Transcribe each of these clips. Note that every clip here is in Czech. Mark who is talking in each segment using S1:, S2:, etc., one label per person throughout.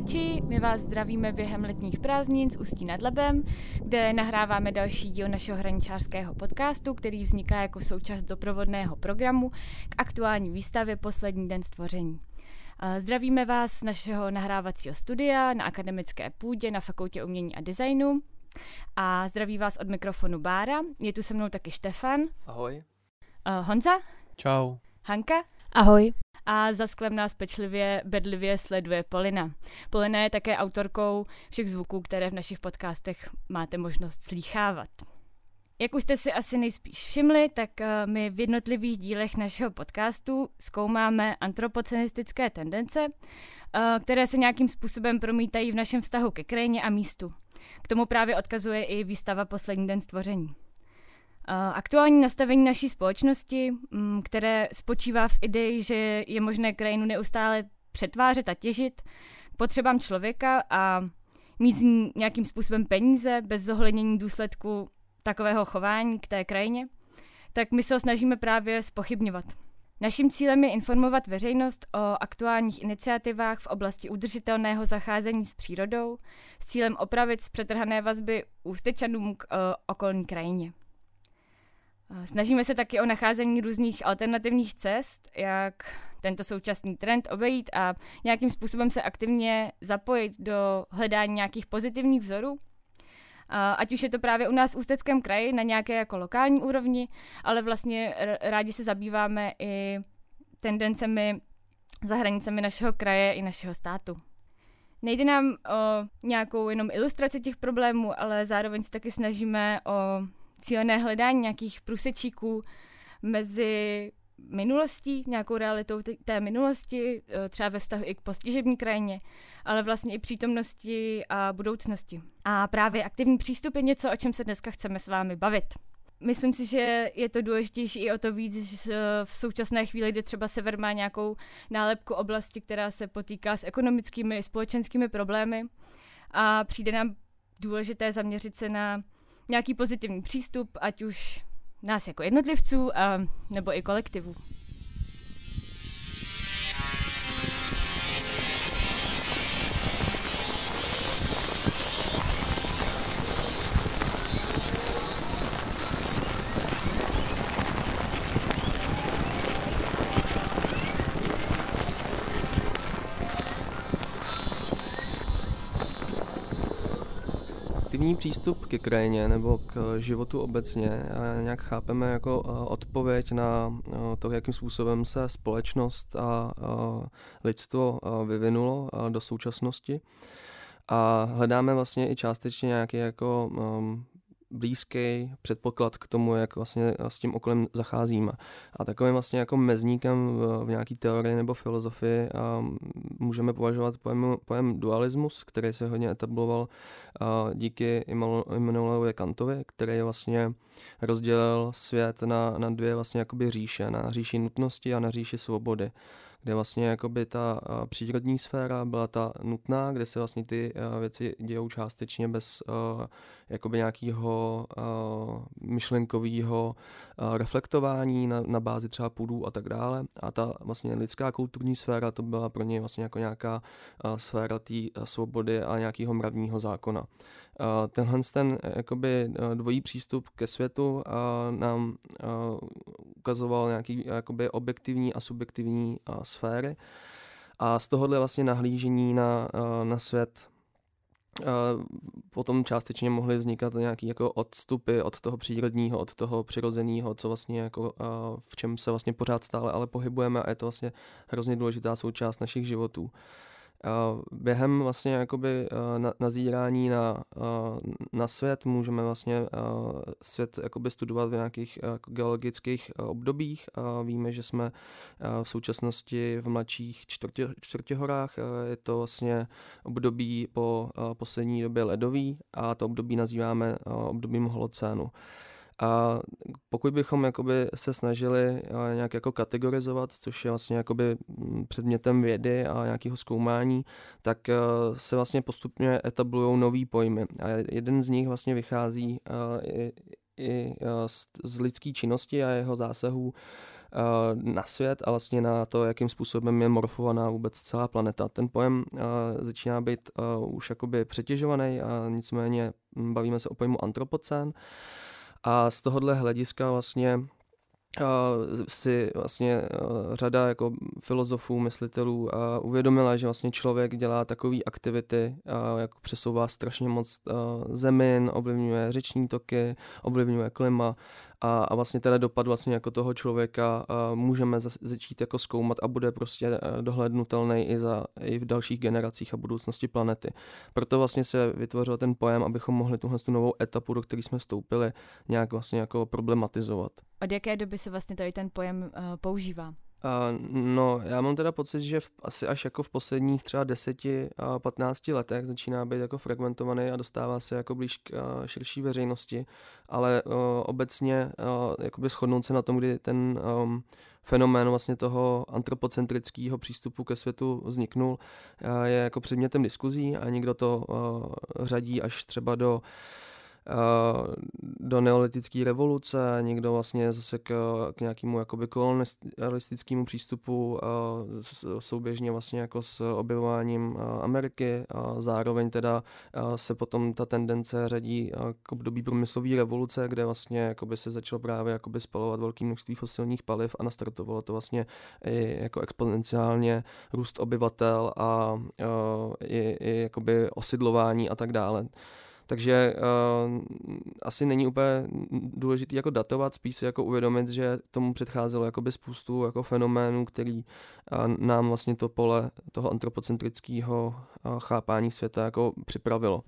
S1: posluchači, my vás zdravíme během letních prázdnin z Ústí nad Labem, kde nahráváme další díl našeho hraničářského podcastu, který vzniká jako součást doprovodného programu k aktuální výstavě Poslední den stvoření. Zdravíme vás z našeho nahrávacího studia na akademické půdě na Fakultě umění a designu. A zdraví vás od mikrofonu Bára. Je tu se mnou taky Štefan.
S2: Ahoj.
S1: Honza.
S3: Čau.
S1: Hanka.
S4: Ahoj
S1: a za sklem nás pečlivě, bedlivě sleduje Polina. Polina je také autorkou všech zvuků, které v našich podcastech máte možnost slýchávat. Jak už jste si asi nejspíš všimli, tak eh, my v jednotlivých dílech našeho podcastu zkoumáme antropocenistické tendence, eh, které se nějakým způsobem promítají v našem vztahu ke krajině a místu. K tomu právě odkazuje i výstava Poslední den stvoření. Aktuální nastavení naší společnosti, mm, které spočívá v ideji, že je možné krajinu neustále přetvářet a těžit k potřebám člověka a mít z ní nějakým způsobem peníze bez zohlednění důsledku takového chování k té krajině, tak my se ho snažíme právě spochybňovat. Naším cílem je informovat veřejnost o aktuálních iniciativách v oblasti udržitelného zacházení s přírodou s cílem opravit zpřetrhané vazby ústečanům k o, okolní krajině. Snažíme se taky o nacházení různých alternativních cest, jak tento současný trend obejít a nějakým způsobem se aktivně zapojit do hledání nějakých pozitivních vzorů. Ať už je to právě u nás v Ústeckém kraji na nějaké jako lokální úrovni, ale vlastně rádi se zabýváme i tendencemi za hranicemi našeho kraje i našeho státu. Nejde nám o nějakou jenom ilustraci těch problémů, ale zároveň se taky snažíme o cílené hledání nějakých průsečíků mezi minulostí, nějakou realitou té minulosti, eh, třeba ve vztahu i k postižební krajině, ale vlastně i přítomnosti a budoucnosti. A právě aktivní přístup je něco, o čem se dneska chceme s vámi bavit. Myslím si, že je to důležitější i o to víc, že v současné chvíli, kdy třeba sever má nějakou nálepku oblasti, která se potýká s ekonomickými i společenskými problémy a přijde nám důležité zaměřit se na nějaký pozitivní přístup, ať už nás jako jednotlivců a, nebo i kolektivu.
S2: Aktivní přístup ke krajině nebo k životu obecně nějak chápeme jako odpověď na to, jakým způsobem se společnost a lidstvo vyvinulo do současnosti. A hledáme vlastně i částečně nějaký jako um, blízký předpoklad k tomu, jak vlastně s tím okolem zacházíme. A takovým vlastně jako mezníkem v, v nějaké teorii nebo filozofii a můžeme považovat pojem, pojem dualismus, který se hodně etabloval a díky Immanuelovi Kantovi, který vlastně rozdělil svět na, na dvě vlastně jakoby říše, na říši nutnosti a na říši svobody kde vlastně jakoby ta přírodní sféra byla ta nutná, kde se vlastně ty věci dějou částečně bez jakoby nějakého myšlenkového reflektování na, na bázi třeba půdů a tak dále. A ta vlastně lidská kulturní sféra to byla pro ně vlastně jako nějaká sféra té svobody a nějakého mravního zákona. Tenhle ten jakoby dvojí přístup ke světu nám ukazoval nějaký jakoby objektivní a subjektivní sféry. A z tohohle vlastně nahlížení na, na svět potom částečně mohly vznikat nějaké jako odstupy od toho přírodního, od toho přirozeného, co vlastně jako v čem se vlastně pořád stále ale pohybujeme a je to vlastně hrozně důležitá součást našich životů během vlastně jakoby na, nazírání na, na svět můžeme vlastně svět jakoby studovat v nějakých jako geologických obdobích. Víme, že jsme v současnosti v mladších čtvrtě, čtvrtěhorách. Je to vlastně období po poslední době ledový a to období nazýváme obdobím holocénu. A pokud bychom jakoby se snažili eh, nějak jako kategorizovat, což je vlastně jakoby mm, předmětem vědy a nějakého zkoumání, tak eh, se vlastně postupně etablují nový pojmy. A jeden z nich vlastně vychází eh, i, i z, z lidské činnosti a jeho zásahů na svět a vlastně na to, jakým způsobem je morfovaná vůbec celá planeta. Ten pojem začíná být už jakoby přetěžovaný a nicméně bavíme se o pojmu antropocén. A z tohohle hlediska vlastně si vlastně řada jako filozofů, myslitelů uvědomila, že vlastně člověk dělá takové aktivity, jako přesouvá strašně moc zemin, ovlivňuje řeční toky, ovlivňuje klima a, a vlastně teda dopad vlastně jako toho člověka můžeme začít jako zkoumat a bude prostě e, dohlednutelný i, za, i v dalších generacích a budoucnosti planety. Proto vlastně se vytvořil ten pojem, abychom mohli tuhle tu novou etapu, do které jsme vstoupili, nějak vlastně jako problematizovat.
S1: Od jaké doby se vlastně tady ten pojem uh, používá?
S2: Uh, no, já mám teda pocit, že v, asi až jako v posledních třeba 10-15 letech začíná být jako fragmentovaný a dostává se jako blíž k uh, širší veřejnosti, ale uh, obecně uh, jakoby shodnout se na tom, kdy ten um, fenomén vlastně toho antropocentrického přístupu ke světu vzniknul, uh, je jako předmětem diskuzí a někdo to uh, řadí až třeba do uh, do neolitické revoluce, někdo vlastně zase k, k nějakému jakoby kolonistickému přístupu uh, souběžně vlastně jako s objevováním uh, Ameriky a zároveň teda se potom ta tendence řadí k období průmyslové revoluce, kde vlastně jakoby se začalo právě jakoby spalovat velké množství fosilních paliv a nastartovalo to vlastně i jako exponenciálně růst obyvatel a i, i jakoby osidlování a tak dále. Takže uh, asi není úplně důležitý jako datovat, spíš si jako uvědomit, že tomu předcházelo jakoby spoustu jako fenoménů, který uh, nám vlastně to pole toho antropocentrického uh, chápání světa jako připravilo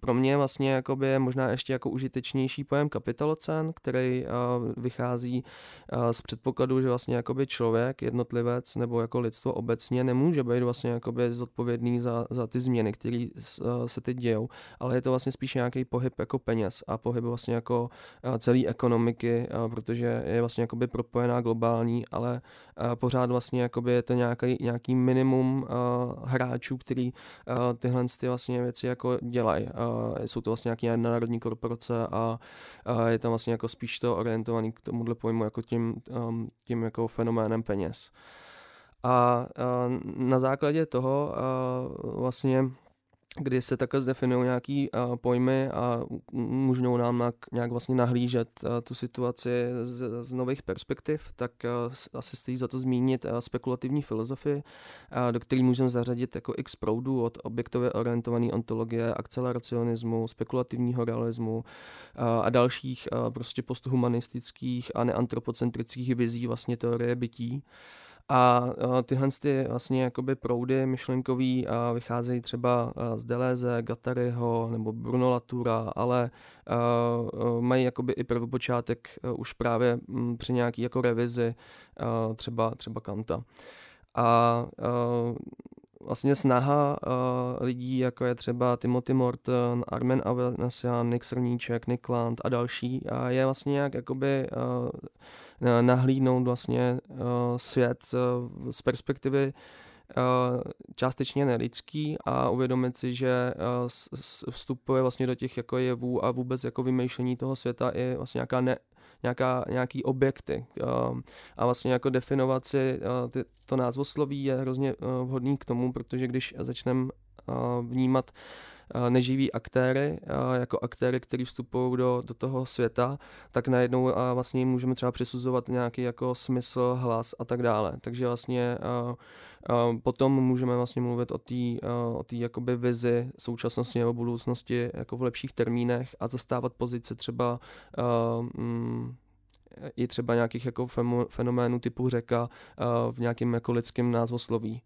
S2: pro mě vlastně jakoby je možná ještě jako užitečnější pojem kapitalocen, který uh, vychází uh, z předpokladu, že vlastně jakoby člověk, jednotlivec nebo jako lidstvo obecně nemůže být vlastně jakoby zodpovědný za, za ty změny, které uh, se teď dějou, ale je to vlastně spíš nějaký pohyb jako peněz a pohyb vlastně jako celé ekonomiky, protože je vlastně jakoby propojená globální, ale pořád vlastně jakoby je to nějaký, nějaký minimum hráčů, který tyhle ty vlastně věci jako dělají a jsou to vlastně nějaké národní korporace a, a je tam vlastně jako spíš to orientovaný k tomuhle pojmu jako tím, um, tím jako fenoménem peněz. A, a na základě toho a vlastně kdy se takhle zdefinují nějaký uh, pojmy a můžou nám nějak vlastně nahlížet uh, tu situaci z, z nových perspektiv, tak uh, asi stojí za to zmínit uh, spekulativní filozofii, uh, do které můžeme zařadit jako x proudů od objektově orientované ontologie, akceleracionismu, spekulativního realismu uh, a dalších uh, prostě posthumanistických a neantropocentrických vizí vlastně teorie bytí. Uh, a tyhle ty vlastně jakoby proudy myšlenkový vycházejí třeba z Deleuze, Gattaryho nebo Bruno Latura, ale mají jakoby i prvopočátek už právě při nějaký jako revizi třeba, třeba Kanta. A vlastně snaha uh, lidí, jako je třeba Timothy Morton, Armen Avanesian, Nick Srníček, Nick Land a další, uh, je vlastně nějak jakoby uh, nahlídnout vlastně uh, svět uh, z perspektivy uh, částečně nelidský a uvědomit si, že vstupuje vlastně do těch jako jevů a vůbec jako vymýšlení toho světa i vlastně nějaká ne, nějaká, nějaký objekty. A vlastně jako definovat si ty, to názvosloví je hrozně vhodný k tomu, protože když začneme vnímat neživý aktéry, jako aktéry, kteří vstupují do, do toho světa, tak najednou vlastně můžeme třeba přisuzovat nějaký jako smysl, hlas a tak dále. Takže vlastně potom můžeme vlastně mluvit o té o tý jakoby vizi současnosti nebo budoucnosti jako v lepších termínech a zastávat pozice třeba mm, i třeba nějakých jako fenoménů typu řeka v nějakém jako lidském názvosloví.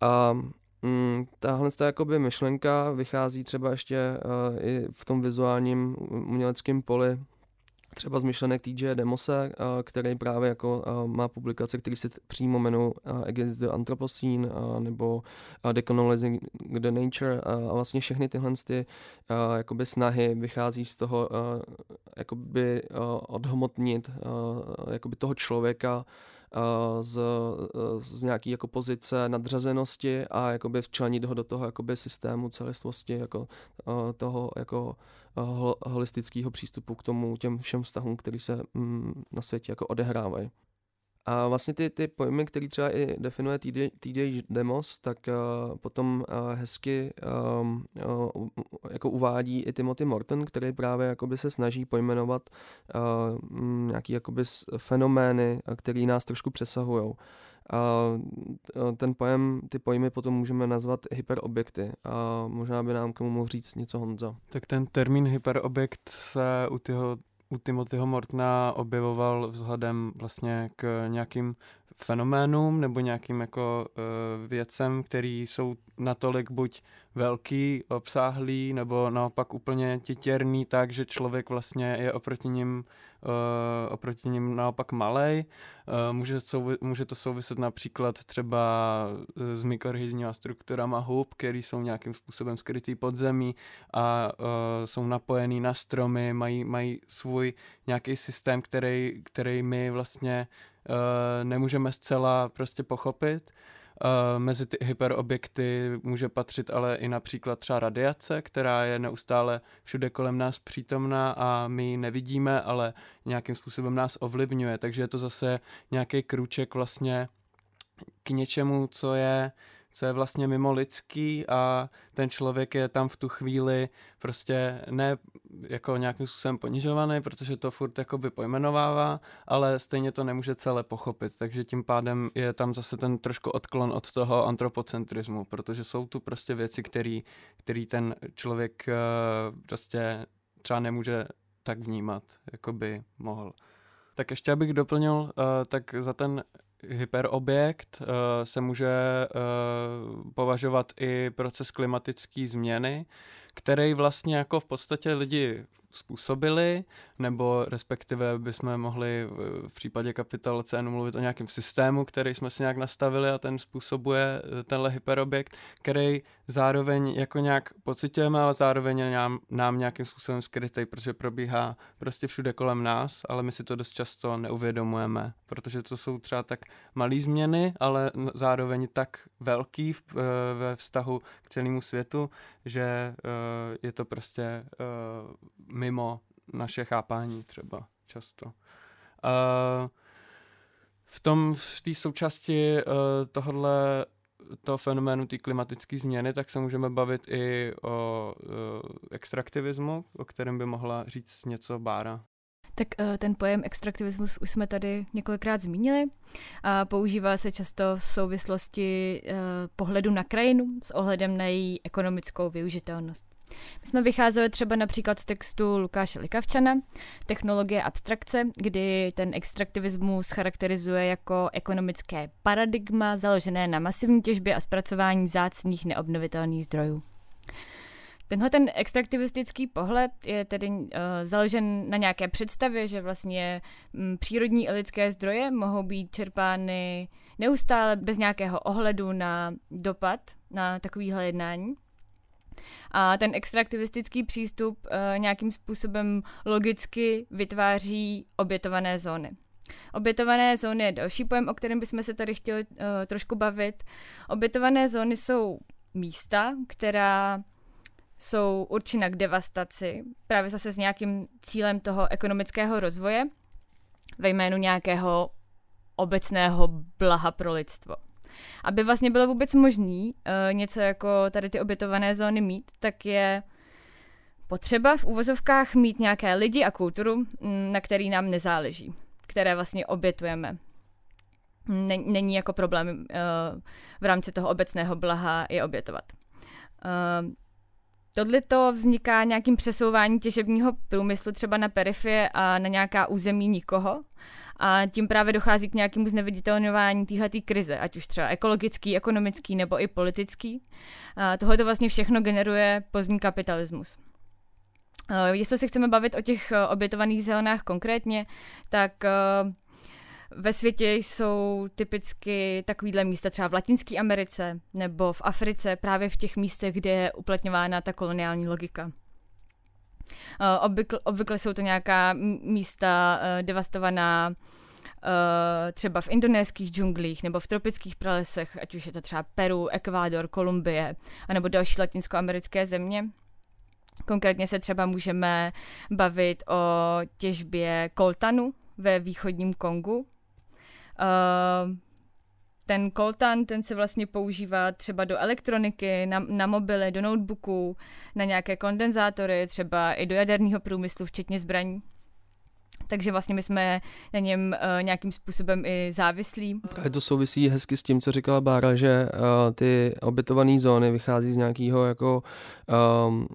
S2: A Mm, tahle jakoby myšlenka vychází třeba ještě uh, i v tom vizuálním uměleckém poli třeba z myšlenek TJ Demose, uh, který právě jako uh, má publikace, který se přímo jmenují Against the Anthropocene nebo Decolonizing the Nature a vlastně všechny tyhle ty, jakoby snahy vychází z toho jakoby odhmotnit uh, jakoby toho člověka z, z nějaký jako pozice nadřazenosti a jakoby včlenit ho do toho jakoby systému celistvosti jako toho jako holistického přístupu k tomu těm všem vztahům, který se mm, na světě jako odehrávají. A vlastně ty, ty pojmy, které třeba i definuje TD Demos, tak uh, potom uh, hezky um, uh, jako uvádí i Timothy Morton, který právě jakoby se snaží pojmenovat uh, nějaký jakoby fenomény, které nás trošku přesahují. A ten pojem, ty pojmy potom můžeme nazvat hyperobjekty a možná by nám k tomu mohl říct něco Honza.
S3: Tak ten termín hyperobjekt se u tyho u Timothyho Mortna objevoval vzhledem vlastně k nějakým fenoménům nebo nějakým jako uh, věcem, který jsou natolik buď velký, obsáhlý, nebo naopak úplně titěrný tak, že člověk vlastně je oproti ním, uh, oproti ním naopak malej. Uh, může, souvi- může to souviset například třeba s mikrorhizníma strukturama hub, které jsou nějakým způsobem skrytý pod zemí a uh, jsou napojený na stromy, mají, mají svůj nějaký systém, který, který my vlastně uh, nemůžeme zcela prostě pochopit. Uh, mezi ty hyperobjekty může patřit ale i například třeba radiace, která je neustále všude kolem nás přítomná a my ji nevidíme, ale nějakým způsobem nás ovlivňuje. Takže je to zase nějaký krůček vlastně k něčemu, co je co je vlastně mimo lidský a ten člověk je tam v tu chvíli prostě ne jako nějakým způsobem ponižovaný, protože to furt jakoby pojmenovává, ale stejně to nemůže celé pochopit, takže tím pádem je tam zase ten trošku odklon od toho antropocentrismu, protože jsou tu prostě věci, který, který ten člověk uh, prostě třeba nemůže tak vnímat, jako by mohl. Tak ještě abych doplnil, uh, tak za ten hyperobjekt uh, se může uh, považovat i proces klimatické změny, který vlastně jako v podstatě lidi způsobili, nebo respektive bychom mohli v případě kapital CN mluvit o nějakém systému, který jsme si nějak nastavili a ten způsobuje eh, tenhle hyperobjekt, který zároveň jako nějak pocitujeme, ale zároveň nám, nám nějakým způsobem skrytý, protože probíhá prostě všude kolem nás, ale my si to dost často neuvědomujeme, protože to jsou třeba tak malé změny, ale zároveň tak velký v, eh, ve vztahu k celému světu, že je to prostě mimo naše chápání třeba často. Uh, v tom, v té součásti uh, tohohle toho fenoménu té klimatické změny, tak se můžeme bavit i o uh, extraktivismu, o kterém by mohla říct něco Bára.
S1: Tak ten pojem extraktivismus už jsme tady několikrát zmínili a používá se často v souvislosti pohledu na krajinu s ohledem na její ekonomickou využitelnost. My jsme vycházeli třeba například z textu Lukáše Likavčana, Technologie abstrakce, kdy ten extraktivismus charakterizuje jako ekonomické paradigma založené na masivní těžbě a zpracování vzácných neobnovitelných zdrojů. Tenhle ten extraktivistický pohled je tedy uh, založen na nějaké představě, že vlastně m, přírodní a lidské zdroje mohou být čerpány neustále bez nějakého ohledu na dopad na takovýhle jednání. A ten extraktivistický přístup uh, nějakým způsobem logicky vytváří obětované zóny. Obětované zóny je další pojem, o kterém bychom se tady chtěli uh, trošku bavit. Obětované zóny jsou místa, která jsou určena k devastaci, právě zase s nějakým cílem toho ekonomického rozvoje ve jménu nějakého obecného blaha pro lidstvo. Aby vlastně bylo vůbec možný uh, něco jako tady ty obětované zóny mít, tak je potřeba v úvozovkách mít nějaké lidi a kulturu, mm, na který nám nezáleží, které vlastně obětujeme. Není jako problém uh, v rámci toho obecného blaha je obětovat. Uh, Tohle to vzniká nějakým přesouváním těžebního průmyslu třeba na perifie a na nějaká území nikoho. A tím právě dochází k nějakému zneviditelňování téhleté krize, ať už třeba ekologický, ekonomický nebo i politický. A tohle to vlastně všechno generuje pozdní kapitalismus. Jestli se chceme bavit o těch obětovaných zónách konkrétně, tak ve světě jsou typicky takovýhle místa třeba v Latinské Americe nebo v Africe, právě v těch místech, kde je uplatňována ta koloniální logika. Eh, obvykle, obvykle jsou to nějaká místa uh, devastovaná uh, třeba v indonéských džunglích nebo v tropických pralesech, ať už je to třeba Peru, Ekvádor, Kolumbie, anebo další latinskoamerické země. Konkrétně se třeba můžeme bavit o těžbě koltanu ve východním Kongu, Uh, ten koltan, ten se vlastně používá třeba do elektroniky, na, na mobily, do notebooků, na nějaké kondenzátory, třeba i do jaderného průmyslu, včetně zbraní takže vlastně my jsme na něm uh, nějakým způsobem i závislí.
S2: Právě to souvisí hezky s tím, co říkala Bára, že uh, ty obětované zóny vychází z nějakého jako um,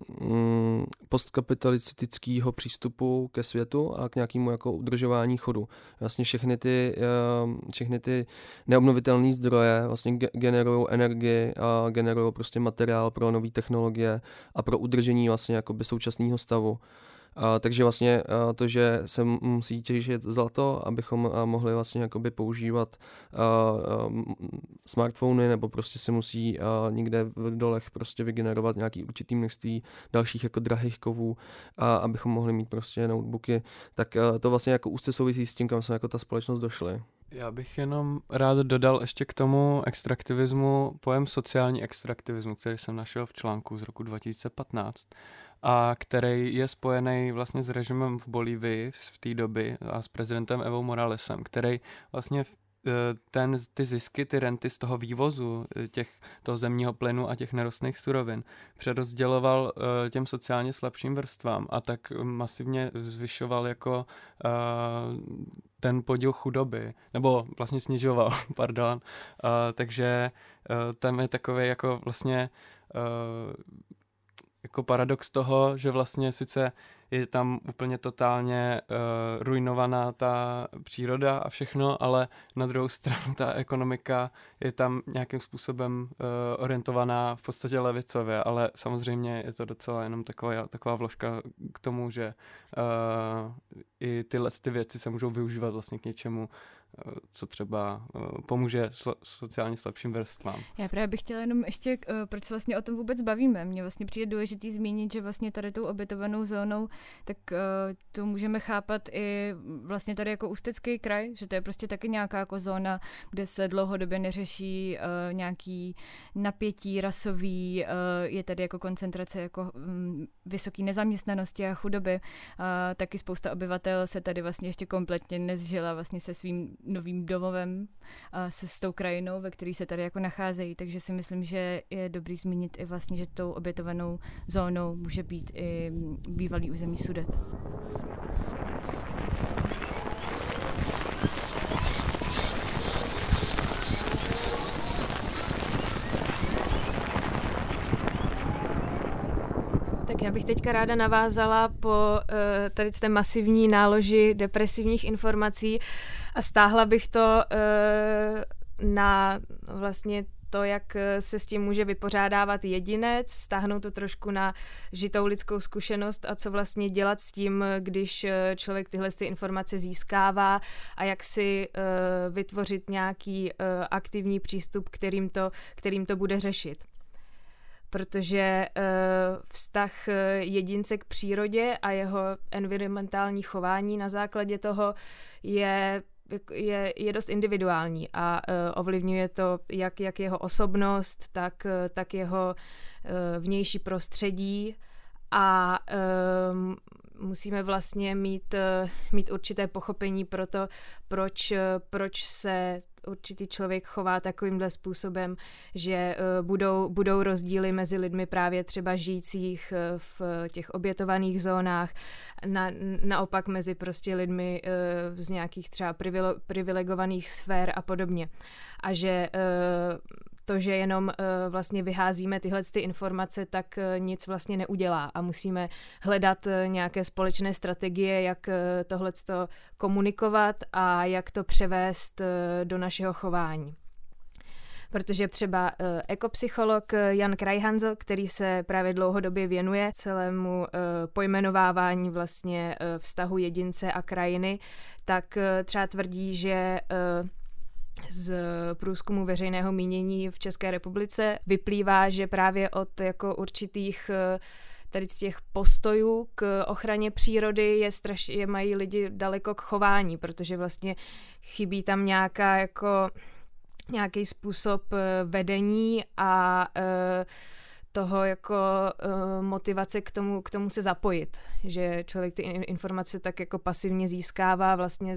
S2: postkapitalistického přístupu ke světu a k nějakému jako udržování chodu. Vlastně všechny ty, uh, všechny ty neobnovitelné zdroje vlastně generují energii a generují prostě materiál pro nové technologie a pro udržení vlastně současného stavu. A, takže vlastně a, to, že se musí těžit zlato, abychom a, mohli vlastně jakoby používat a, a, smartfony, nebo prostě se musí a, někde v dolech prostě vygenerovat nějaký určitý množství dalších jako drahých kovů, a, abychom mohli mít prostě notebooky, tak a, to vlastně jako úzce souvisí s tím, kam jsme jako ta společnost došli.
S3: Já bych jenom rád dodal ještě k tomu extraktivismu pojem sociální extraktivismu, který jsem našel v článku z roku 2015 a který je spojený vlastně s režimem v Bolívii v té doby a s prezidentem Evo Moralesem, který vlastně eh, ten, ty zisky, ty renty z toho vývozu eh, těch, toho zemního plynu a těch nerostných surovin přerozděloval uh, těm sociálně slabším vrstvám a tak masivně zvyšoval jako uh, ten podíl chudoby, nebo vlastně snižoval, pardon. Uh, takže tam je takový jako vlastně jako paradox toho, že vlastně sice je tam úplně totálně uh, ruinovaná ta příroda a všechno, ale na druhou stranu ta ekonomika je tam nějakým způsobem uh, orientovaná v podstatě levicově, ale samozřejmě je to docela jenom taková, taková vložka k tomu, že uh, i tyhle ty věci se můžou využívat vlastně k něčemu, co třeba eh, pomůže sociálně slabším vrstvám.
S1: Já právě bych chtěla jenom ještě, eh, proč se vlastně o tom vůbec bavíme. Mně vlastně přijde důležitý zmínit, že vlastně tady tou obytovanou zónou, tak eh, to můžeme chápat i vlastně tady jako Ústecký kraj, že to je prostě taky nějaká jako zóna, kde se dlouhodobě neřeší nějaký napětí rasový, je tady jako koncentrace jako mm, vysoký nezaměstnanosti a chudoby. Taky spousta obyvatel se tady vlastně ještě kompletně nezžila vlastně se svým novým domovem se s tou krajinou, ve které se tady jako nacházejí. Takže si myslím, že je dobrý zmínit i vlastně, že tou obětovanou zónou může být i bývalý území Sudet.
S4: Tak já bych teďka ráda navázala po uh, tady té masivní náloži depresivních informací a stáhla bych to uh, na vlastně to, jak se s tím může vypořádávat jedinec, stáhnout to trošku na žitou lidskou zkušenost a co vlastně dělat s tím, když člověk tyhle ty informace získává a jak si uh, vytvořit nějaký uh, aktivní přístup, kterým to, kterým to bude řešit. Protože vztah jedince k přírodě a jeho environmentální chování na základě toho je je, je dost individuální a uh, ovlivňuje to jak, jak jeho osobnost, tak, uh, tak jeho uh, vnější prostředí. A uh, musíme vlastně mít, mít určité pochopení pro to, proč, proč se určitý člověk chová takovýmhle způsobem, že uh, budou, budou rozdíly mezi lidmi právě třeba žijících uh, v těch obětovaných zónách, na, naopak mezi prostě lidmi uh, z nějakých třeba privilegovaných sfér a podobně. A že to, že jenom uh, vlastně vyházíme tyhle ty informace, tak uh, nic vlastně neudělá. A musíme hledat uh, nějaké společné strategie, jak uh, tohle komunikovat a jak to převést do našeho chování. Protože třeba ekopsycholog Jan Krajhansel, který se právě dlouhodobě věnuje celému pojmenovávání vlastně vztahu jedince a krajiny, tak třeba tvrdí, že z průzkumu veřejného mínění v České republice vyplývá, že právě od jako určitých eh, tady z těch postojů k ochraně přírody je straš, je mají lidi daleko k chování, protože vlastně chybí tam nějaká jako nějaký způsob eh, vedení a uh, toho jako uh, motivace k tomu, k tomu se zapojit, že člověk ty informace tak jako pasivně získává, vlastně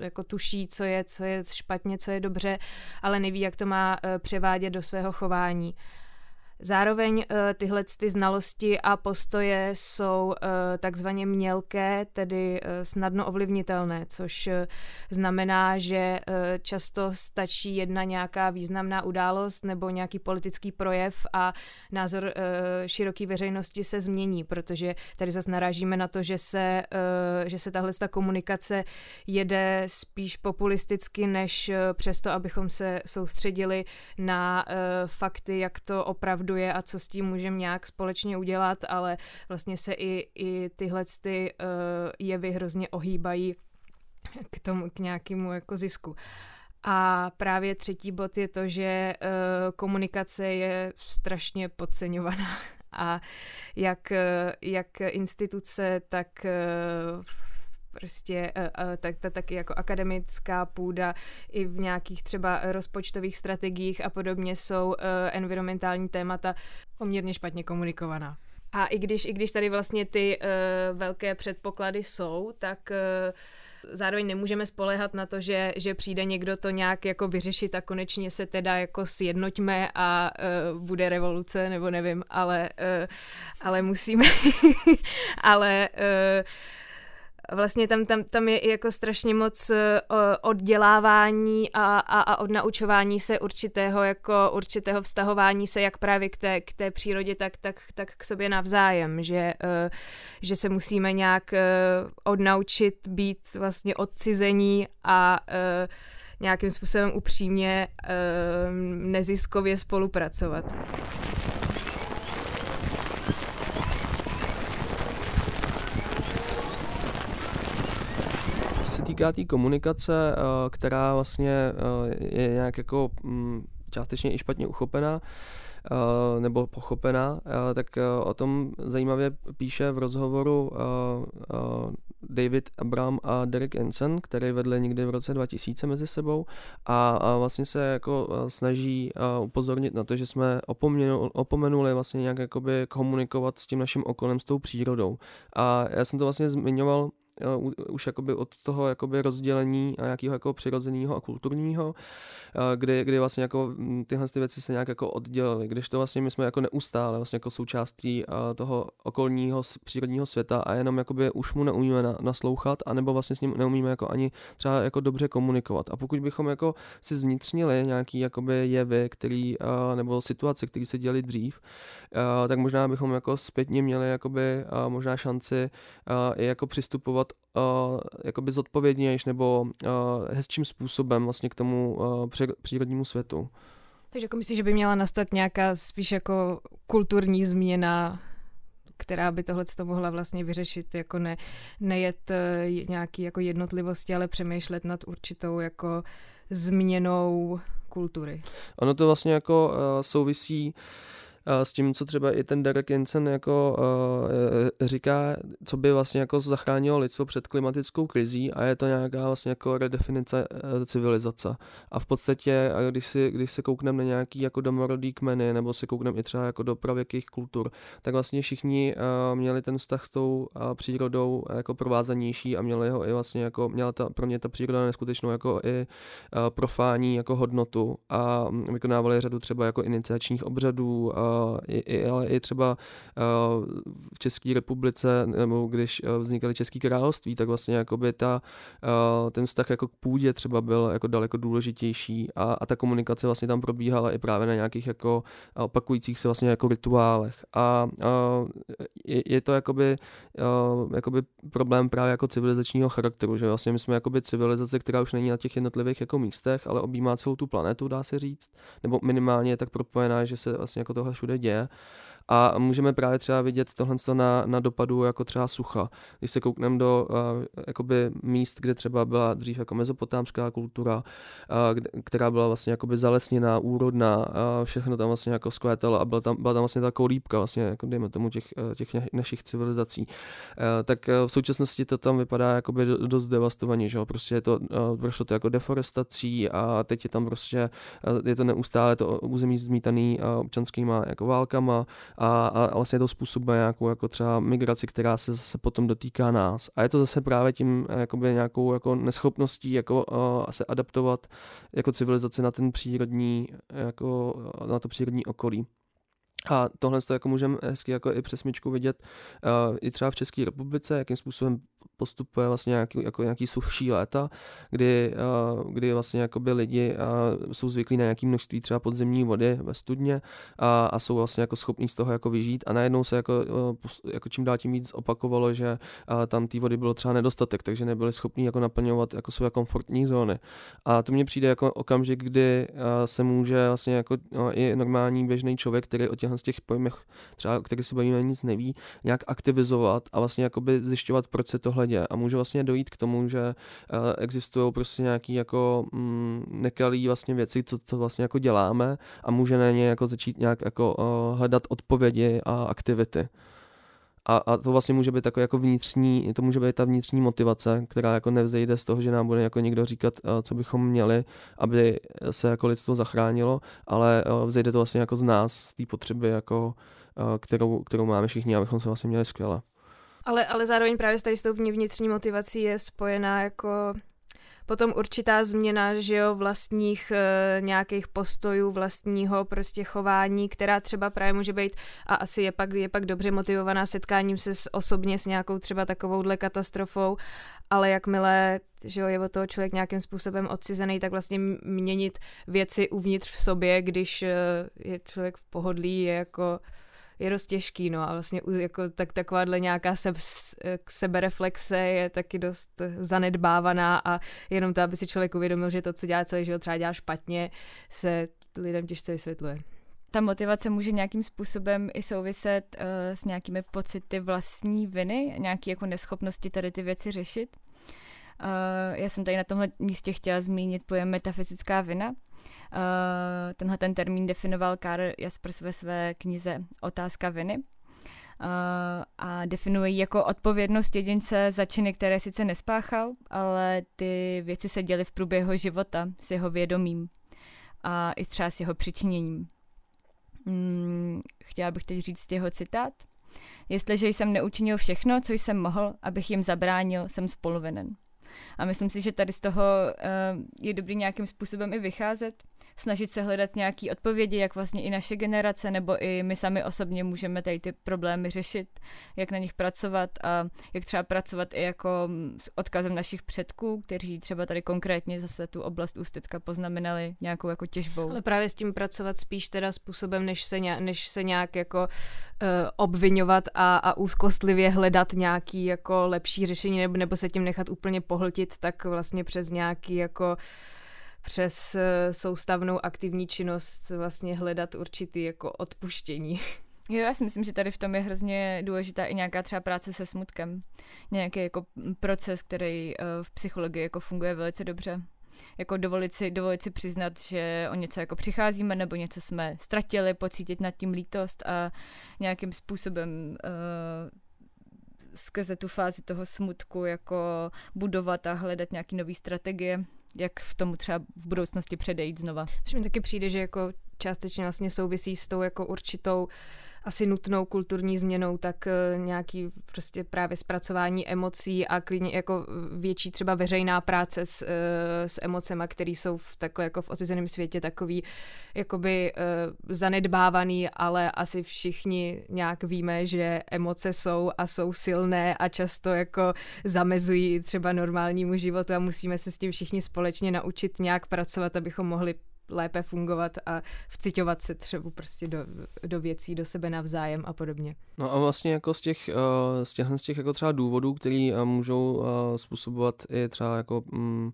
S4: jako tuší, co je, co je špatně, co je dobře, ale neví, jak to má uh, převádět do svého chování. Zároveň uh, tyhle ty znalosti a postoje jsou uh, takzvaně mělké, tedy uh, snadno ovlivnitelné, což znamená, že často stačí jedna nějaká významná událost nebo nějaký politický projev a názor široké veřejnosti se změní, protože tady zase narážíme na to, že se, že se tahle ta komunikace jede spíš populisticky, než přesto, abychom se soustředili na fakty, jak to opravdu je a co s tím můžeme nějak společně udělat, ale vlastně se i, i tyhle ty uh, jevy hrozně ohýbají k tomu, k nějakému jako zisku. A právě třetí bod je to, že uh, komunikace je strašně podceňovaná a jak, uh, jak instituce, tak uh, prostě uh, tak, tak, taky jako akademická půda i v nějakých třeba rozpočtových strategiích a podobně jsou uh, environmentální témata poměrně špatně komunikovaná. A i když, i když tady vlastně ty velké předpoklady jsou, tak zároveň nemůžeme spolehat na to, že, že přijde někdo to nějak jako vyřešit a konečně se teda jako sjednoťme a uh, bude revoluce, nebo nevím, ale, uh, ale musíme, ale uh, vlastně tam, tam, tam je jako strašně moc uh, oddělávání a, a, a odnaučování se určitého jako určitého vztahování se jak právě k té, k té přírodě, tak, tak, tak k sobě navzájem, že, uh, že se musíme nějak uh, odnaučit být vlastně odcizení a nějakým způsobem upřímně neziskově spolupracovat.
S2: Se týká té tý komunikace, eh, která vlastně eh, je nějak jako mm, částečně i špatně uchopená, eh, nebo pochopená, tak o tom zajímavě píše v rozhovoru David Abram a Derek Ensen, který vedli někdy v roce 2000 mezi sebou a, vlastně se jako snaží upozornit na to, že jsme opomenuli, vlastně nějak jakoby komunikovat s tím naším okolem, s tou přírodou. A já jsem to vlastně zmiňoval už jakoby od toho jakoby rozdělení a nějakého jako přirozeného a kulturního, kdy, kdy vlastně jako tyhle ty věci se nějak jako oddělily, když to vlastně my jsme jako neustále vlastně jako součástí toho okolního přírodního světa a jenom jakoby už mu neumíme naslouchat, anebo vlastně s ním neumíme jako ani třeba jako dobře komunikovat. A pokud bychom jako si zvnitřnili nějaký jakoby jevy, který, nebo situace, které se děly dřív, tak možná bychom jako zpětně měli jakoby možná šanci i jako přistupovat uh, jakoby zodpovědnějš nebo uh, hezčím způsobem vlastně k tomu uh, přírodnímu světu.
S4: Takže jako myslíš, že by měla nastat nějaká spíš jako kulturní změna, která by tohle to mohla vlastně vyřešit, jako ne, nejet nějaký jako jednotlivosti, ale přemýšlet nad určitou jako změnou kultury.
S2: Ono to vlastně jako uh, souvisí uh, s tím, co třeba i ten Derek Jensen jako uh, říká, co by vlastně jako zachránilo lidstvo před klimatickou krizí a je to nějaká vlastně jako redefinice uh, civilizace. A v podstatě, když, si, když se koukneme na nějaký jako domorodý kmeny, nebo si koukneme i třeba jako do pravěkých kultur, tak vlastně všichni měli ten vztah s tou přírodou jako provázanější a měli ho i vlastně jako, měla ta, pro ně ta příroda neskutečnou jako i profání jako hodnotu a vykonávali řadu třeba jako iniciačních obřadů, uh, i, i, ale i třeba v České republice, nebo když vznikaly České království, tak vlastně jakoby ta, ten vztah jako k půdě třeba byl jako daleko důležitější a, a ta komunikace vlastně tam probíhala i právě na nějakých jako opakujících se vlastně jako rituálech. A, a je, je to jakoby, jakoby problém právě jako civilizačního charakteru, že vlastně my jsme jakoby civilizace, která už není na těch jednotlivých jako místech, ale objímá celou tu planetu, dá se říct, nebo minimálně je tak propojená, že se vlastně jako tohle všude děje. A můžeme právě třeba vidět tohle na, na dopadu jako třeba sucha. Když se koukneme do uh, jakoby míst, kde třeba byla dřív jako mezopotámská kultura, uh, která byla vlastně jakoby zalesněná, úrodná, uh, všechno tam vlastně jako skvétalo a byla tam, byla tam vlastně ta kolíbka vlastně, jako dejme tomu těch, těch našich civilizací. Uh, tak v současnosti to tam vypadá jakoby dost devastovaně, že jo? prostě je to, uh, prošlo to jako deforestací a teď je tam prostě, uh, je to neustále to území zmítaný uh, občanskýma jako válkama a, a vlastně to způsobuje nějakou jako třeba migraci, která se zase potom dotýká nás. A je to zase právě tím jakoby nějakou jako neschopností jako uh, se adaptovat jako civilizace na ten přírodní, jako na to přírodní okolí. A tohle to jako můžeme hezky jako i přesmičku vidět uh, i třeba v České republice, jakým způsobem postupuje vlastně nějaký, jako nějaký suchší léta, kdy, uh, kdy vlastně lidi uh, jsou zvyklí na nějaké množství třeba podzemní vody ve studně a, a jsou vlastně jako schopní z toho jako vyžít a najednou se jako, uh, jako čím dál tím víc opakovalo, že tam té vody bylo třeba nedostatek, takže nebyli schopní jako naplňovat jako své komfortní zóny. A to mně přijde jako okamžik, kdy se může vlastně jako uh, i normální běžný člověk, který o z těch pojmech, třeba o kterých se bavíme, nic neví, nějak aktivizovat a vlastně zjišťovat, proč se tohle děje. A může vlastně dojít k tomu, že uh, existují prostě nějaký jako mm, nekalý vlastně věci, co, co vlastně jako děláme a může na ně jako začít nějak jako uh, hledat odpovědi a aktivity. A, a to vlastně může být takový jako vnitřní, to může být ta vnitřní motivace, která jako nevzejde z toho, že nám bude jako někdo říkat, eh, co bychom měli, aby se jako lidstvo zachránilo, ale eh, vzejde to vlastně jako z nás, z té potřeby, jako, eh, kterou, kterou máme všichni, abychom se vlastně měli skvěle.
S4: Ale, ale zároveň právě s tady s tou vnitřní motivací je spojená jako potom určitá změna, že jo, vlastních e, nějakých postojů, vlastního prostě chování, která třeba právě může být a asi je pak, je pak dobře motivovaná setkáním se s, osobně s nějakou třeba takovouhle katastrofou, ale jakmile, že jo, je od toho člověk nějakým způsobem odcizený, tak vlastně měnit věci uvnitř v sobě, když e, je člověk v pohodlí, je jako je dost těžký, no a vlastně jako tak takováhle nějaká se, sebereflexe je taky dost zanedbávaná a jenom to, aby si člověk uvědomil, že to, co dělá celý život, třeba dělá špatně, se lidem těžce vysvětluje
S1: ta motivace může nějakým způsobem i souviset uh, s nějakými pocity vlastní viny, nějaké jako neschopnosti tady ty věci řešit. Uh, já jsem tady na tomhle místě chtěla zmínit pojem metafyzická vina, tenhle ten termín definoval Karl Jaspers ve své knize Otázka viny. Uh, a definuje ji jako odpovědnost jedince za činy, které sice nespáchal, ale ty věci se děly v průběhu života s jeho vědomím a i třeba s jeho přičiněním. Hmm, chtěla bych teď říct jeho citát. Jestliže jsem neučinil všechno, co jsem mohl, abych jim zabránil, jsem spoluvinen. A myslím si, že tady z toho uh, je dobrý nějakým způsobem i vycházet, snažit se hledat nějaké odpovědi, jak vlastně i naše generace nebo i my sami osobně můžeme tady ty problémy řešit, jak na nich pracovat a jak třeba pracovat i jako mm, s odkazem našich předků, kteří třeba tady konkrétně zase tu oblast Ústecka poznamenali nějakou jako těžbou.
S4: Ale právě s tím pracovat spíš teda způsobem, než se, nějak, než se nějak jako uh, obvinovat a, a úzkostlivě hledat nějaký jako lepší řešení nebo, nebo se tím nechat úplně pohltit, tak vlastně přes nějaký jako přes eh, soustavnou aktivní činnost vlastně hledat určitý jako odpuštění.
S1: Jo, já si myslím, že tady v tom je hrozně důležitá i nějaká třeba práce se smutkem. Nějaký jako proces, který eh, v psychologii jako funguje velice dobře. Jako dovolit si, dovolit si přiznat, že o něco jako přicházíme nebo něco jsme ztratili, pocítit nad tím lítost a nějakým způsobem uh, skrze tu fázi toho smutku jako budovat a hledat nějaký nový strategie jak v tomu třeba v budoucnosti předejít znova.
S4: Což mi taky přijde, že jako částečně vlastně souvisí s tou jako určitou asi nutnou kulturní změnou, tak eh, nějaký prostě právě zpracování emocí a klidně jako větší třeba veřejná práce s, eh, s emocema, které jsou v takhle jako v ocizeném světě takový jakoby uh, zanedbávaný, ale asi všichni nějak víme, že emoce jsou a jsou silné a často jako zamezují třeba normálnímu životu a musíme se s tím všichni společně naučit nějak pracovat, abychom mohli lépe fungovat a vciťovat se třeba prostě do, do věcí, do sebe navzájem a podobně.
S2: No a vlastně jako z těch, uh, z těch, z těch jako třeba důvodů, který uh, můžou uh, způsobovat i třeba jako um,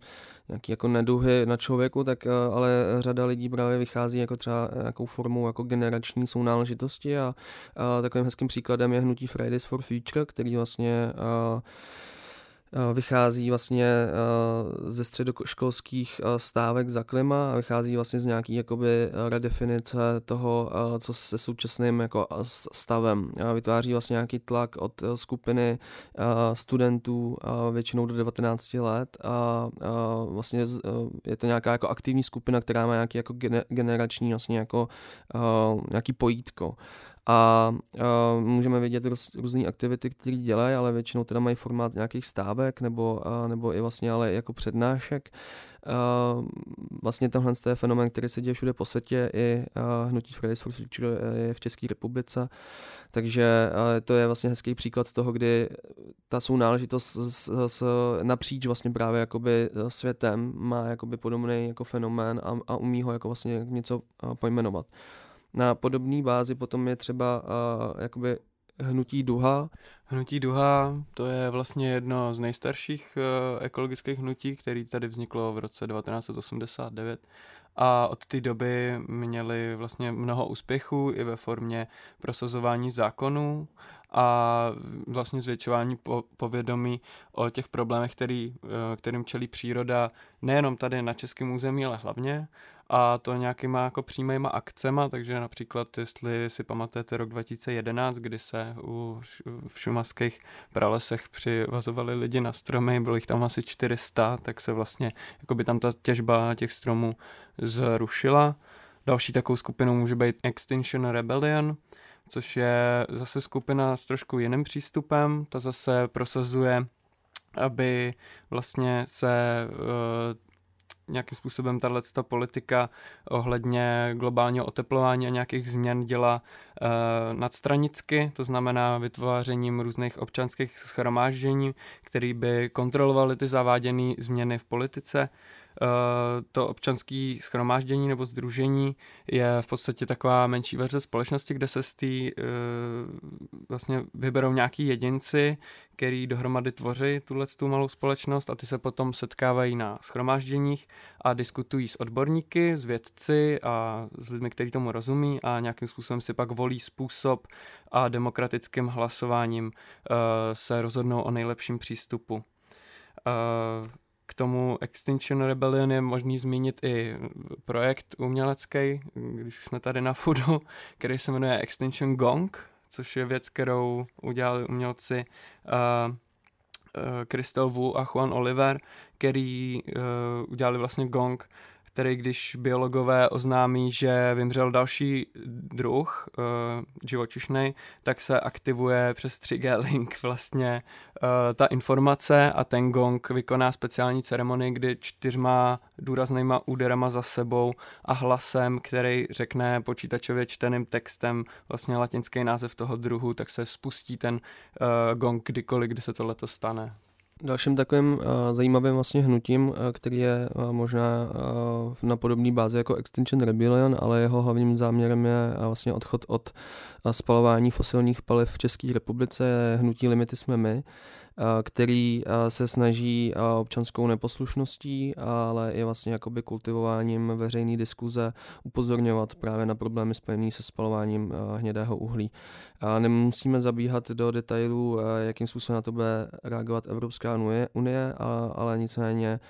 S2: nějaký jako neduhy na člověku, tak ale řada lidí právě vychází jako třeba nějakou formou jako generační sounáležitosti a uh, takovým hezkým příkladem je hnutí Fridays for Future, který vlastně Eh, vychází vlastně eh, ze středoškolských eh, stávek za klima a vychází vlastně z nějaký jakoby redefinice toho, co se současným jako stavem. Vytváří vlastně nějaký tlak od skupiny studentů většinou do 19 let a vlastně je to nějaká jako aktivní skupina, která má nějaký jako generační vlastně jako nějaký pojítko a uh, můžeme vidět roz, různé aktivity, které dělají, ale většinou teda mají formát nějakých stávek nebo, uh, nebo i vlastně ale jako přednášek. Uh, vlastně tenhle je fenomen, který se děje všude po světě, i uh, hnutí Fridays for Future je v České republice, takže uh, to je vlastně hezký příklad toho, kdy ta sounáležitost s, s, s, napříč vlastně právě jakoby světem má jakoby podobný jako fenomén a, a umí ho jako vlastně něco pojmenovat. Na podobné bázi potom je třeba uh, jakoby hnutí duha.
S3: Hnutí duha to je vlastně jedno z nejstarších uh, ekologických hnutí, který tady vzniklo v roce 1989 a od té doby měli vlastně mnoho úspěchů i ve formě prosazování zákonů a vlastně zvětšování po, povědomí o těch problémech, který, eh, kterým čelí příroda nejenom tady na českém území, ale hlavně a to nějakýma jako přímýma akcema, takže například, jestli si pamatujete rok 2011, kdy se u, v šumavských pralesech přivazovali lidi na stromy, bylo jich tam asi 400, tak se vlastně jako by tam ta těžba těch stromů zrušila. Další takovou skupinou může být Extinction Rebellion, což je zase skupina s trošku jiným přístupem, ta zase prosazuje aby vlastně se uh, nějakým způsobem tahle politika ohledně globálního oteplování a nějakých změn dělá uh, nadstranicky, to znamená vytvářením různých občanských schromáždění, které by kontrolovaly ty zaváděné změny v politice. Eh, to občanské schromáždění nebo združení je v podstatě taková menší verze společnosti, kde se z té uh, vlastně vyberou nějaký jedinci, který dohromady tvoří tuhle tu malou společnost a ty se potom setkávají na schromážděních a diskutují s odborníky, s vědci a s lidmi, kteří tomu rozumí a nějakým způsobem si pak volí způsob a demokratickým hlasováním uh, se rozhodnou o nejlepším přístupu. Uh, k tomu Extinction Rebellion je možný zmínit i projekt umělecký, když jsme tady na Fudu, který se jmenuje Extinction Gong, což je věc, kterou udělali umělci uh, uh, Crystal Wu a Juan Oliver, který uh, udělali vlastně gong, který když biologové oznámí, že vymřel další druh uh, živočišný, tak se aktivuje přes 3G link vlastně uh, ta informace a ten gong vykoná speciální ceremonii, kdy čtyřma důraznýma úderama za sebou a hlasem, který řekne počítačově čteným textem vlastně latinský název toho druhu, tak se spustí ten uh, gong kdykoliv, kdy se tohleto stane.
S2: Dalším takovým uh, zajímavým vlastně hnutím, uh, který je uh, možná uh, na podobné bázi jako Extinction Rebellion, ale jeho hlavním záměrem je uh, vlastně odchod od uh, spalování fosilních paliv v České republice, hnutí Limity jsme my, který se snaží občanskou neposlušností, ale i vlastně jakoby kultivováním veřejné diskuze upozorňovat právě na problémy spojené se spalováním hnědého uhlí. Nemusíme zabíhat do detailů, jakým způsobem na to bude reagovat Evropská unie, ale nicméně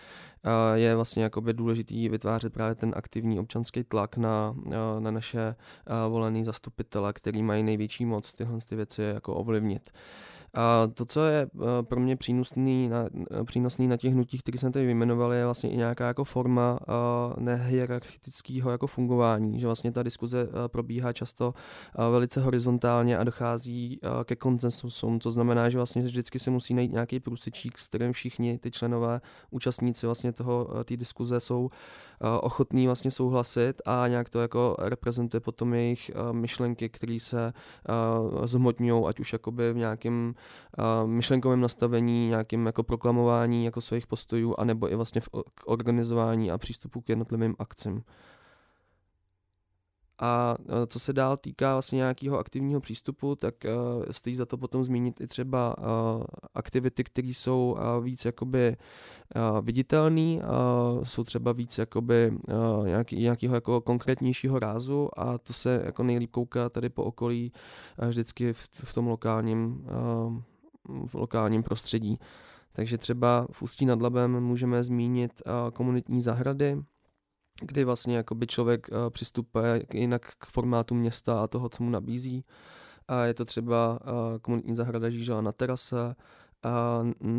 S2: je vlastně jakoby důležitý vytvářet právě ten aktivní občanský tlak na, na naše volený zastupitele, který mají největší moc tyhle ty věci jako ovlivnit. A to, co je eh, pro mě přínosný na, eh, přínosný na těch hnutích, které jsem tady vyjmenoval, je vlastně i nějaká jako forma uh, nehierarchického jako fungování, že vlastně ta diskuze probíhá často velice horizontálně a dochází ke koncensusům, co znamená, že vlastně vždycky se musí najít nějaký průsečík, s kterým všichni ty členové, účastníci vlastně toho té diskuze jsou ochotní vlastně souhlasit a nějak to jako reprezentuje potom jejich myšlenky, které se zhmotňují, ať už jakoby v nějakém myšlenkovém nastavení, nějakým jako proklamování jako svých postojů, anebo i vlastně v organizování a přístupu k jednotlivým akcím. A co se dál týká vlastně nějakého aktivního přístupu, tak stojí za to potom zmínit i třeba aktivity, které jsou víc jakoby viditelné, jsou třeba víc jakoby nějakého jako konkrétnějšího rázu a to se jako nejlíp kouká tady po okolí vždycky v tom lokálním, v lokálním prostředí. Takže třeba v Ústí nad Labem můžeme zmínit komunitní zahrady, kdy vlastně jakoby člověk přistupuje jinak k formátu města a toho, co mu nabízí. A je to třeba komunitní zahrada Žížela na terase,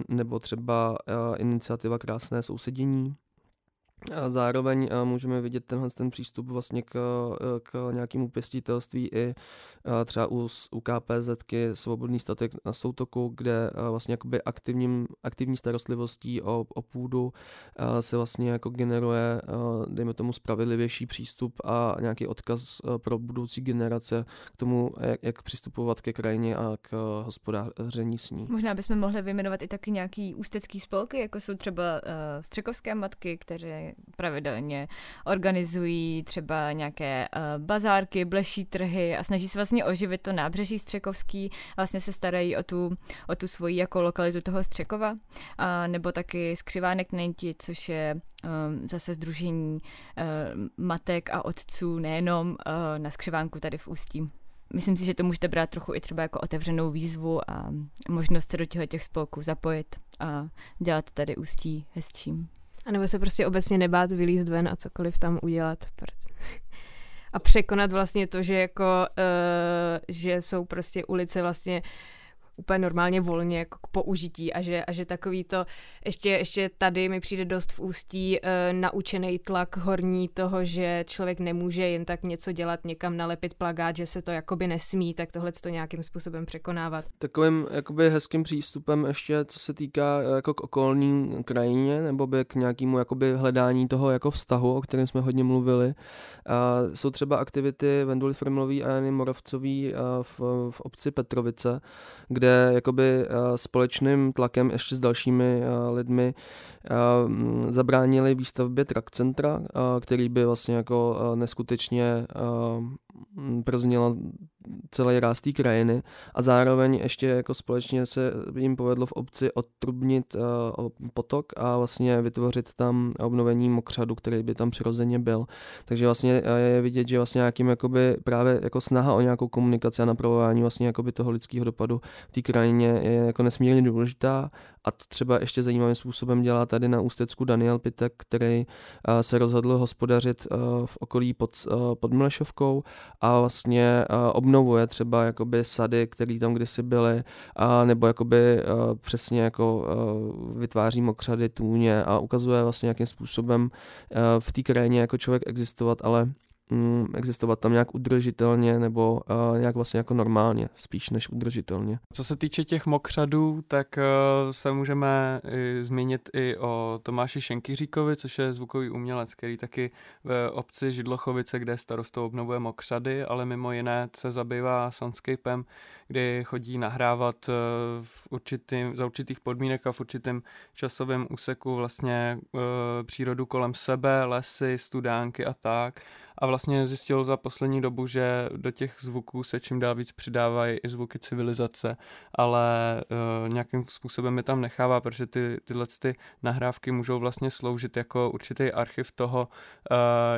S2: nebo třeba iniciativa Krásné sousedění, a zároveň můžeme vidět tenhle ten přístup vlastně k, k nějakému pěstitelství i třeba u, u KPZ, Svobodný statek na soutoku, kde vlastně jakoby aktivním, aktivní starostlivostí o, o půdu se vlastně jako generuje, dejme tomu, spravedlivější přístup a nějaký odkaz pro budoucí generace k tomu, jak, jak přistupovat ke krajině a k hospodáření s ní.
S1: Možná bychom mohli vyjmenovat i taky nějaký ústecký spolky, jako jsou třeba uh, střekovské matky, které pravidelně organizují třeba nějaké uh, bazárky, bleší trhy a snaží se vlastně oživit to nábřeží Střekovský, vlastně se starají o tu, o tu svoji jako lokalitu toho Střekova, a nebo taky Skřivánek Nenti, což je um, zase združení uh, matek a otců nejenom uh, na Skřivánku tady v Ústí myslím si, že to můžete brát trochu i třeba jako otevřenou výzvu a možnost se do těch spolků zapojit a dělat tady ústí hezčím.
S4: A nebo se prostě obecně nebát vylízt ven a cokoliv tam udělat. A překonat vlastně to, že jako, uh, že jsou prostě ulice vlastně úplně normálně volně jako k použití a že, a že takový to, ještě, ještě tady mi přijde dost v ústí uh, naučený tlak horní toho, že člověk nemůže jen tak něco dělat, někam nalepit plagát, že se to jakoby nesmí, tak tohle to nějakým způsobem překonávat.
S2: Takovým jakoby hezkým přístupem ještě, co se týká eh, jako k okolní krajině, nebo by k nějakému jakoby hledání toho jako vztahu, o kterém jsme hodně mluvili. Uh, jsou třeba aktivity Venduly Frmlový a Jany Moravcový uh, v, v obci Petrovice, kde kde jakoby eh, společným tlakem ještě s dalšími eh, lidmi eh, zabránili výstavbě trak centra, který by vlastně jako neskutečně prznila celý ráz té krajiny a zároveň ještě jako společně se jim povedlo v obci odtrubnit uh, potok a vlastně vytvořit tam obnovení mokřadu, který by tam přirozeně byl. Takže vlastně je vidět, že vlastně nějakým jakoby právě jako snaha o nějakou komunikaci a napravování vlastně jakoby toho lidského dopadu v té krajině je jako nesmírně důležitá a to třeba ještě zajímavým způsobem dělá tady na Ústecku Daniel Pitek, který uh, se rozhodl hospodařit uh, v okolí pod, uh, pod Mlešovkou a vlastně obnovuje třeba jakoby sady, které tam kdysi byly, a nebo jakoby přesně jako vytváří mokřady, tůně a ukazuje vlastně, jakým způsobem v té krajině jako člověk existovat, ale existovat tam nějak udržitelně nebo uh, nějak vlastně jako normálně, spíš než udržitelně.
S3: Co se týče těch mokřadů, tak uh, se můžeme i zmínit i o Tomáši Šenkyříkovi, což je zvukový umělec, který taky v obci Židlochovice, kde starostou obnovuje mokřady, ale mimo jiné se zabývá soundscapem, kdy chodí nahrávat uh, v určitý, za určitých podmínek a v určitém časovém úseku vlastně uh, přírodu kolem sebe, lesy, studánky a tak. A vlastně zjistil za poslední dobu, že do těch zvuků se čím dál víc přidávají i zvuky civilizace, ale uh, nějakým způsobem je tam nechává, protože ty, tyhle ty nahrávky můžou vlastně sloužit jako určitý archiv toho,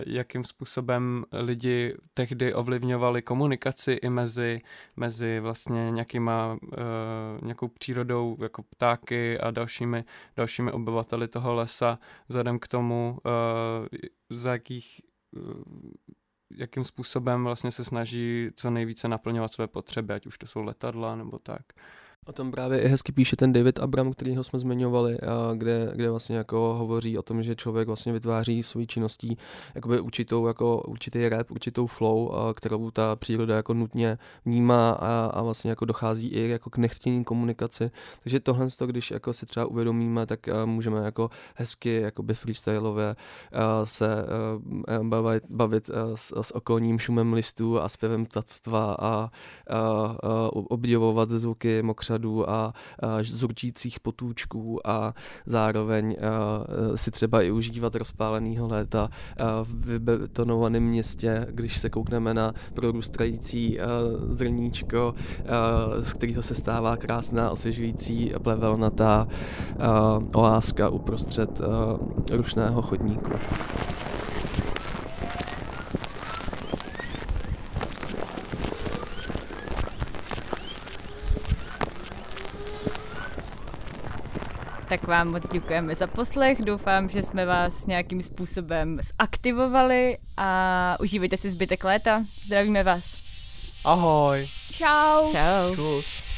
S3: jakým způsobem lidi tehdy ovlivňovali komunikaci i mezi, mezi vlastně nějakýma, uh, nějakou přírodou, jako ptáky a dalšími, dalšími obyvateli toho lesa, vzhledem k tomu, uh, za jakých jakým způsobem vlastně se snaží co nejvíce naplňovat své potřeby, ať už to jsou letadla nebo tak.
S2: O tom právě i hezky píše ten David Abram, kterýho jsme zmiňovali, a kde, kde vlastně jako hovoří o tom, že člověk vlastně vytváří svojí činností jakoby určitou, jako určitý rap, určitou flow, a kterou ta příroda jako nutně vnímá a, a vlastně jako dochází i jako k nechtění komunikaci. Takže tohle, když jako si třeba uvědomíme, tak můžeme jako hezky jakoby freestyleově se bavit, bavit s, s okolním šumem listů a zpěvem ptactva a, a, a obdivovat zvuky mokře vinohradů a zurčících potůčků a zároveň si třeba i užívat rozpáleného léta v vybetonovaném městě, když se koukneme na prorůstající zrníčko, z kterého se stává krásná osvěžující plevelnatá oázka uprostřed rušného chodníku.
S1: Tak vám moc děkujeme za poslech. Doufám, že jsme vás nějakým způsobem zaktivovali a užívejte si zbytek léta. Zdravíme vás.
S3: Ahoj.
S1: Čau.
S2: Čau. Čus.